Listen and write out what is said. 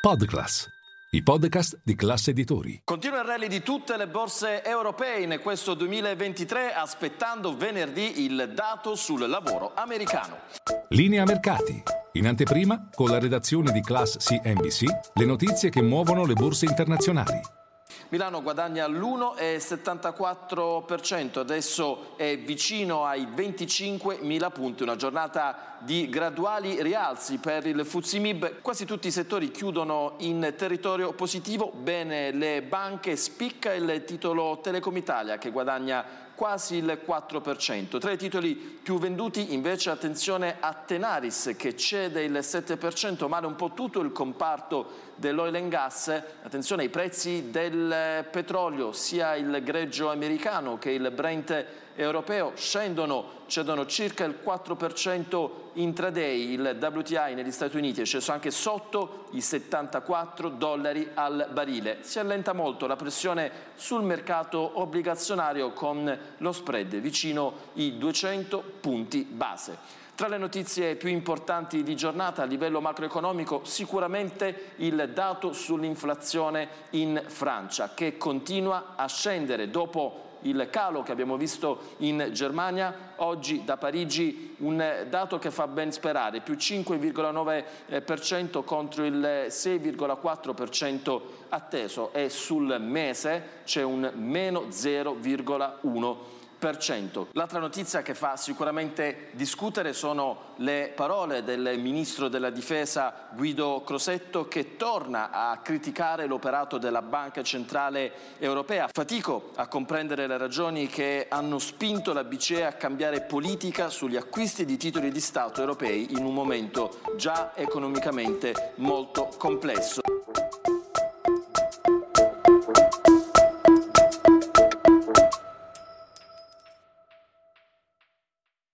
Podclass, i podcast di classe editori. Continua il rally di tutte le borse europee in questo 2023 aspettando venerdì il dato sul lavoro americano. Linea mercati. In anteprima, con la redazione di Class CNBC, le notizie che muovono le borse internazionali. Milano guadagna l'1,74%, adesso è vicino ai 25.000 punti, una giornata di graduali rialzi per il Fuzimib. Quasi tutti i settori chiudono in territorio positivo, bene le banche, spicca il titolo Telecom Italia che guadagna quasi il 4%. Tra i titoli più venduti invece attenzione a Tenaris che cede il 7%, male un po' tutto il comparto dell'oil and gas. Attenzione ai prezzi del petrolio, sia il greggio americano che il Brent europeo scendono, cedono circa il 4% intraday, il WTI negli Stati Uniti è sceso anche sotto i 74 dollari al barile. Si allenta molto la pressione sul mercato obbligazionario con lo spread vicino i 200 punti base. Tra le notizie più importanti di giornata a livello macroeconomico sicuramente il dato sull'inflazione in Francia che continua a scendere dopo il calo che abbiamo visto in Germania, oggi da Parigi un dato che fa ben sperare, più 5,9% contro il 6,4% atteso e sul mese c'è un meno 0,1%. L'altra notizia che fa sicuramente discutere sono le parole del ministro della difesa Guido Crosetto che torna a criticare l'operato della Banca Centrale Europea. Fatico a comprendere le ragioni che hanno spinto la BCE a cambiare politica sugli acquisti di titoli di Stato europei in un momento già economicamente molto complesso.